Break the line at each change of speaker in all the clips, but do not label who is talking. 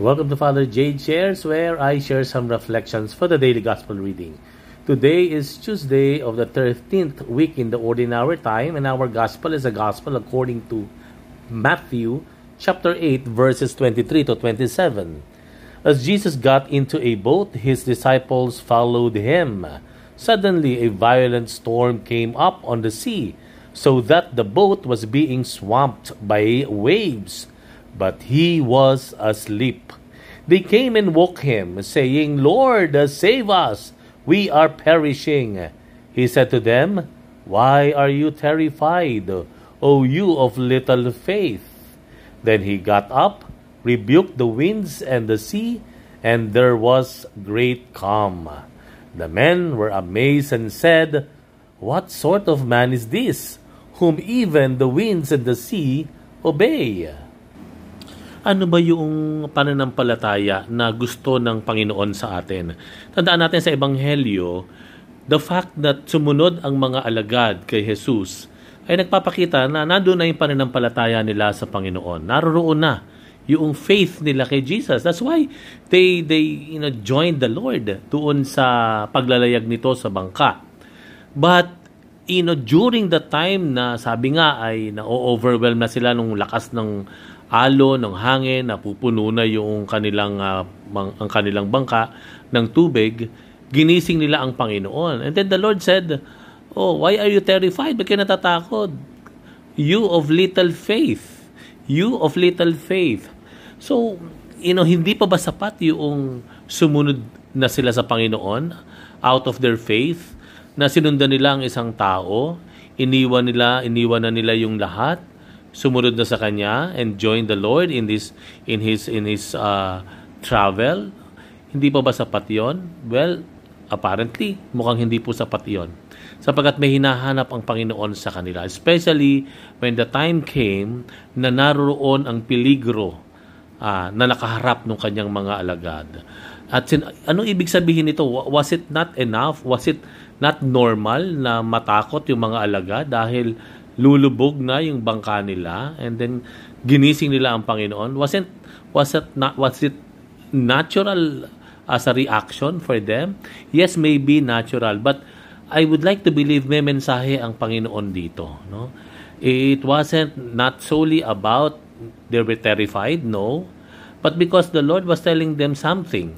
Welcome to Father Jade Shares, where I share some reflections for the daily gospel reading. Today is Tuesday of the 13th week in the ordinary time, and our gospel is a gospel according to Matthew chapter 8, verses 23 to 27. As Jesus got into a boat, his disciples followed him. Suddenly, a violent storm came up on the sea, so that the boat was being swamped by waves but he was asleep. They came and woke him, saying, Lord, save us! We are perishing. He said to them, Why are you terrified, O you of little faith? Then he got up, rebuked the winds and the sea, and there was great calm. The men were amazed and said, What sort of man is this, whom even the winds and the sea obey? Ano ba yung pananampalataya na gusto ng Panginoon sa atin? Tandaan natin sa Ebanghelyo, the fact that sumunod ang mga alagad kay Jesus ay nagpapakita na nandun na yung pananampalataya nila sa Panginoon. Naroroon na yung faith nila kay Jesus. That's why they they you know joined the Lord doon sa paglalayag nito sa bangka. But you know during the time na sabi nga ay na-overwhelm na sila nung lakas ng alo ng hangin, napupuno na yung kanilang uh, mang, ang kanilang bangka ng tubig, ginising nila ang Panginoon. And then the Lord said, "Oh, why are you terrified? Bakit natatakot? You of little faith. You of little faith." So, you know, hindi pa ba sapat yung sumunod na sila sa Panginoon out of their faith na sinundan nila ang isang tao, iniwan nila, iniwan na nila yung lahat sumunod na sa kanya and join the Lord in this in his in his uh, travel hindi pa ba sapat yon well apparently mukhang hindi po sapat yon sapagkat may hinahanap ang Panginoon sa kanila especially when the time came na naroon ang peligro uh, na nakaharap ng kanyang mga alagad. At sin- anong ibig sabihin nito? Was it not enough? Was it not normal na matakot yung mga alagad dahil lulubog na yung bangka nila and then ginising nila ang Panginoon. Wasn't was it not was it natural as a reaction for them? Yes maybe natural but I would like to believe may mensahe ang Panginoon dito no? It wasn't not solely about they were terrified no but because the Lord was telling them something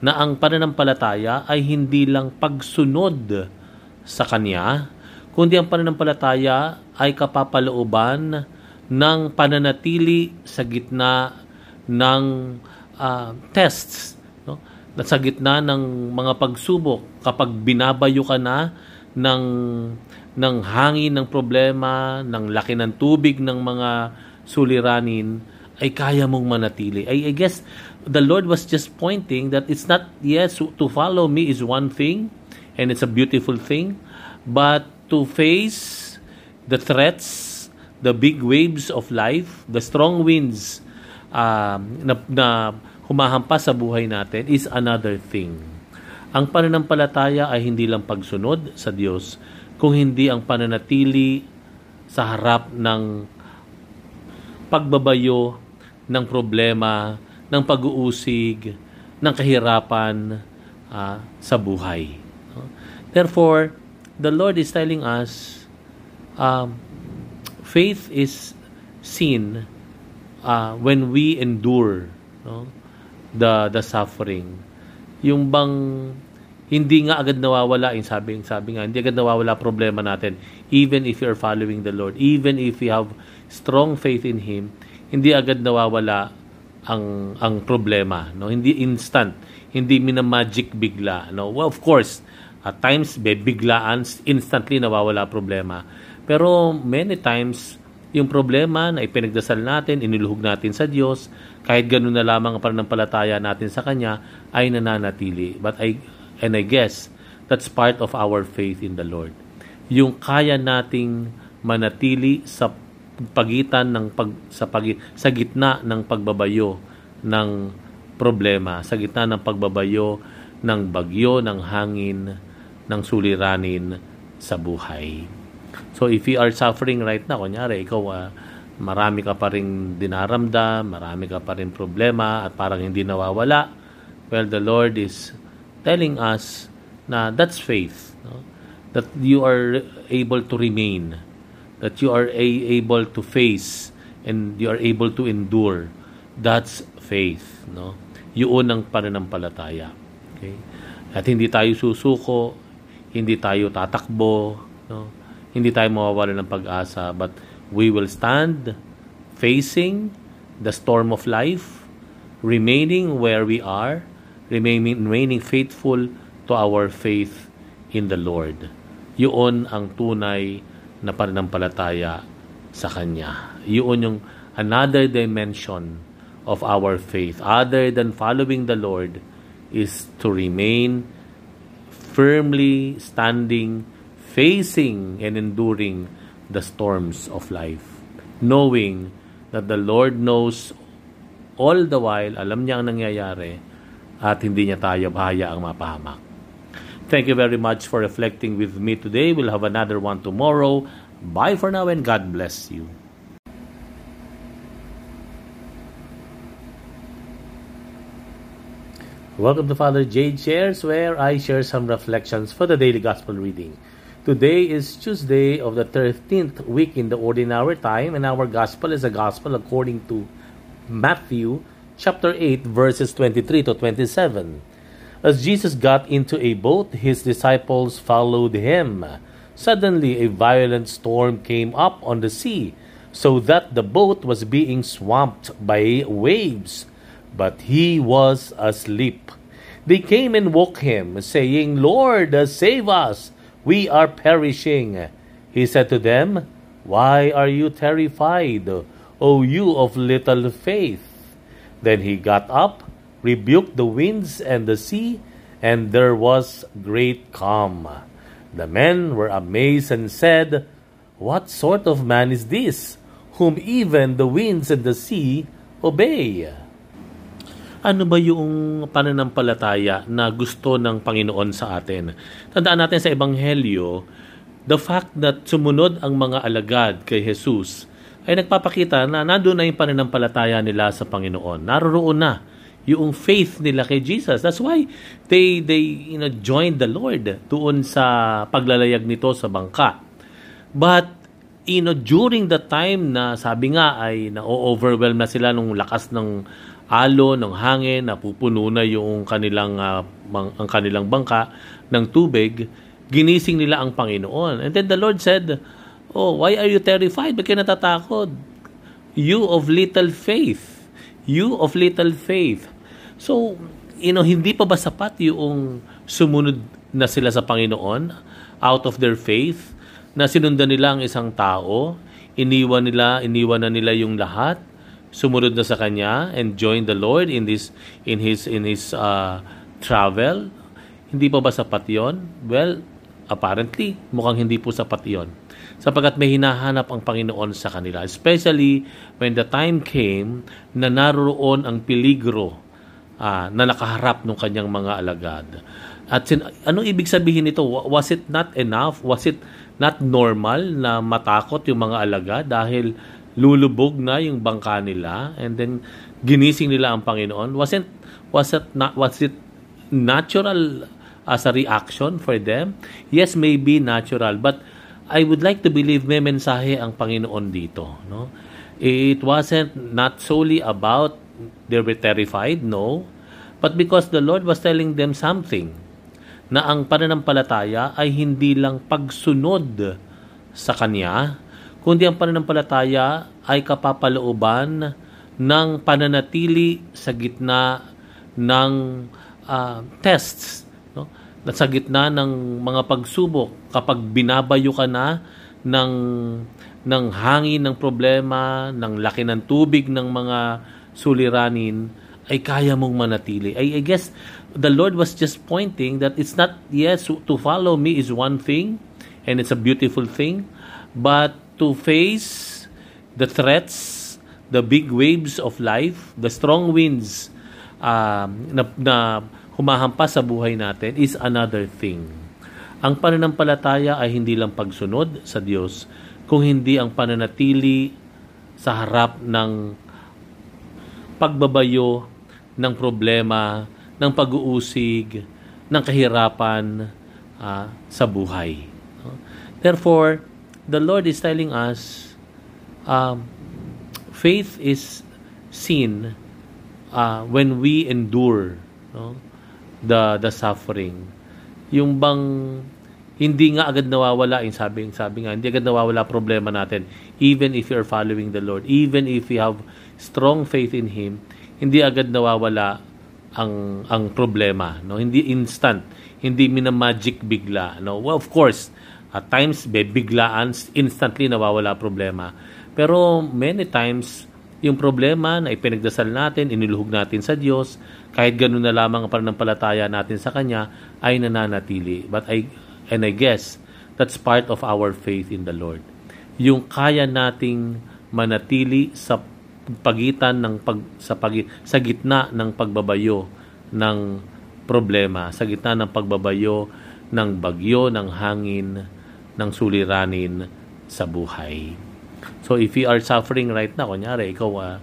na ang pananampalataya ay hindi lang pagsunod sa Kanya, kundi ang pananampalataya ay kapapalooban ng pananatili sa gitna ng uh, tests no? sa gitna ng mga pagsubok kapag binabayo ka na ng ng hangin ng problema ng laki ng tubig ng mga suliranin ay kaya mong manatili I, I guess the Lord was just pointing that it's not yes to follow me is one thing and it's a beautiful thing but to face the threats, the big waves of life, the strong winds uh, na, na humahampas sa buhay natin is another thing. Ang pananampalataya ay hindi lang pagsunod sa Diyos, kung hindi ang pananatili sa harap ng pagbabayo ng problema, ng pag-uusig, ng kahirapan uh, sa buhay. Therefore, the Lord is telling us um, faith is seen uh, when we endure no? the the suffering. Yung bang hindi nga agad nawawala yung sabi, sabi nga, hindi agad nawawala problema natin even if you're following the Lord, even if you have strong faith in Him, hindi agad nawawala ang ang problema, no? Hindi instant, hindi minamagic bigla, no? Well, of course, at times, biglaan, instantly nawawala problema. Pero many times, yung problema na ipinagdasal natin, iniluhog natin sa Diyos, kahit ganun na lamang ang pananampalataya natin sa Kanya, ay nananatili. But I, and I guess, that's part of our faith in the Lord. Yung kaya nating manatili sa pagitan ng pag, sa pag, sa gitna ng pagbabayo ng problema, sa gitna ng pagbabayo ng bagyo, ng hangin, ng suliranin sa buhay. So if you are suffering right now, kunyari ikaw uh, marami ka pa rin dinaramdam, marami ka pa rin problema at parang hindi nawawala, well, the Lord is telling us na that's faith. No? That you are able to remain, that you are able to face, and you are able to endure. That's faith. No? Yun ang pananampalataya. Okay? At hindi tayo susuko, hindi tayo tatakbo, no? hindi tayo mawawala ng pag-asa, but we will stand facing the storm of life, remaining where we are, remaining, remaining faithful to our faith in the Lord. Yun ang tunay na pananampalataya sa Kanya. Yun yung another dimension of our faith. Other than following the Lord is to remain firmly standing, facing and enduring the storms of life. Knowing that the Lord knows all the while, alam niya ang nangyayari, at hindi niya tayo bahaya ang mapahamak. Thank you very much for reflecting with me today. We'll have another one tomorrow. Bye for now and God bless you. Welcome to Father Jade Shares, where I share some reflections for the daily gospel reading. Today is Tuesday of the 13th week in the ordinary time, and our gospel is a gospel according to Matthew chapter 8, verses 23 to 27. As Jesus got into a boat, his disciples followed him. Suddenly, a violent storm came up on the sea, so that the boat was being swamped by waves. But he was asleep. They came and woke him, saying, Lord, save us! We are perishing. He said to them, Why are you terrified, O you of little faith? Then he got up, rebuked the winds and the sea, and there was great calm. The men were amazed and said, What sort of man is this, whom even the winds and the sea obey? Ano ba yung pananampalataya na gusto ng Panginoon sa atin? Tandaan natin sa Ebanghelyo, the fact that sumunod ang mga alagad kay Jesus ay nagpapakita na nandun na yung pananampalataya nila sa Panginoon. Naroroon na yung faith nila kay Jesus. That's why they they you know joined the Lord doon sa paglalayag nito sa bangka. But you know during the time na sabi nga ay na-overwhelm na sila nung lakas ng alo ng hangin, napupuno na yung kanilang uh, mang, ang kanilang bangka ng tubig, ginising nila ang Panginoon. And then the Lord said, "Oh, why are you terrified? Bakit natatakot? You of little faith. You of little faith." So, you know, hindi pa ba sapat yung sumunod na sila sa Panginoon out of their faith na sinundan nila ang isang tao, iniwan nila, iniwan na nila yung lahat sumunod na sa kanya and join the Lord in this in his in his uh, travel hindi pa ba sapat yon well apparently mukhang hindi po sapat yon sapagkat may hinahanap ang Panginoon sa kanila especially when the time came na naroon ang peligro uh, na nakaharap ng kanyang mga alagad. At sin- anong ibig sabihin nito? Was it not enough? Was it not normal na matakot yung mga alagad dahil lulubog na yung bangka nila and then ginising nila ang Panginoon. Wasn't was it not was it natural as a reaction for them? Yes maybe natural but I would like to believe may mensahe ang Panginoon dito no? It wasn't not solely about they were terrified no but because the Lord was telling them something na ang pananampalataya ay hindi lang pagsunod sa Kanya, kundi ang pananampalataya ay kapapalooban ng pananatili sa gitna ng uh, tests, no? Sa gitna ng mga pagsubok kapag binabayo ka na ng ng hangin ng problema, ng laki ng tubig ng mga suliranin, ay kaya mong manatili. I, I guess the Lord was just pointing that it's not, yes, to follow me is one thing, and it's a beautiful thing, but to face the threats, the big waves of life, the strong winds um, na, na humahampas sa buhay natin is another thing. Ang pananampalataya ay hindi lang pagsunod sa Diyos, kung hindi ang pananatili sa harap ng pagbabayo ng problema, ng pag-uusig, ng kahirapan uh, sa buhay. Therefore, the Lord is telling us um, faith is seen uh, when we endure no, the the suffering. Yung bang hindi nga agad nawawala yung sabi, sabi nga, hindi agad nawawala problema natin even if you're following the Lord, even if you have strong faith in Him, hindi agad nawawala ang ang problema, no? Hindi instant, hindi mina magic bigla, no? Well, of course, at times biglaan instantly nawawala problema. Pero many times yung problema na ipinagdasal natin, iniluhog natin sa Diyos, kahit ganun na lamang ang pananampalataya natin sa Kanya, ay nananatili. But I And I guess that's part of our faith in the Lord. Yung kaya nating manatili sa pagitan ng pag sa pag, sa gitna ng pagbabayo ng problema, sa gitna ng pagbabayo ng bagyo, ng hangin, ng suliranin sa buhay. So if you are suffering right now, kunyari ikaw uh,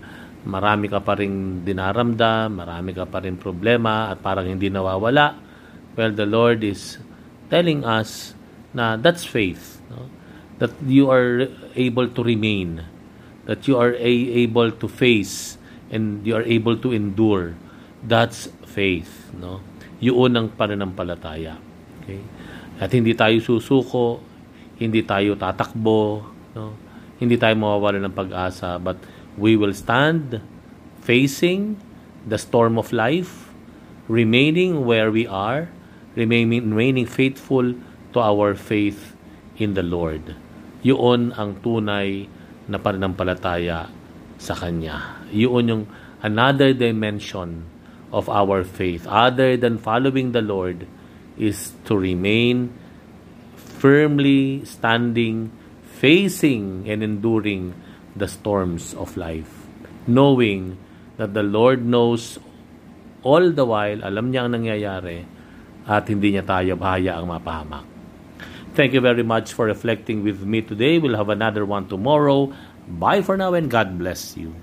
marami ka pa rin dinaramdam, marami ka pa rin problema at parang hindi nawawala, well, the Lord is telling us na that's faith. No? That you are able to remain. That you are able to face and you are able to endure. That's faith. No? Yun ang pananampalataya. Okay? At hindi tayo susuko, hindi tayo tatakbo, no? hindi tayo mawawala ng pag-asa, but we will stand facing the storm of life, remaining where we are, remaining, remaining faithful to our faith in the Lord. Yun ang tunay na pananampalataya sa Kanya. Yun yung another dimension of our faith. Other than following the Lord is to remain firmly standing, facing and enduring the storms of life. Knowing that the Lord knows all the while, alam niya ang nangyayari, at hindi niya tayo ang mapahamak. Thank you very much for reflecting with me today. We'll have another one tomorrow. Bye for now and God bless you.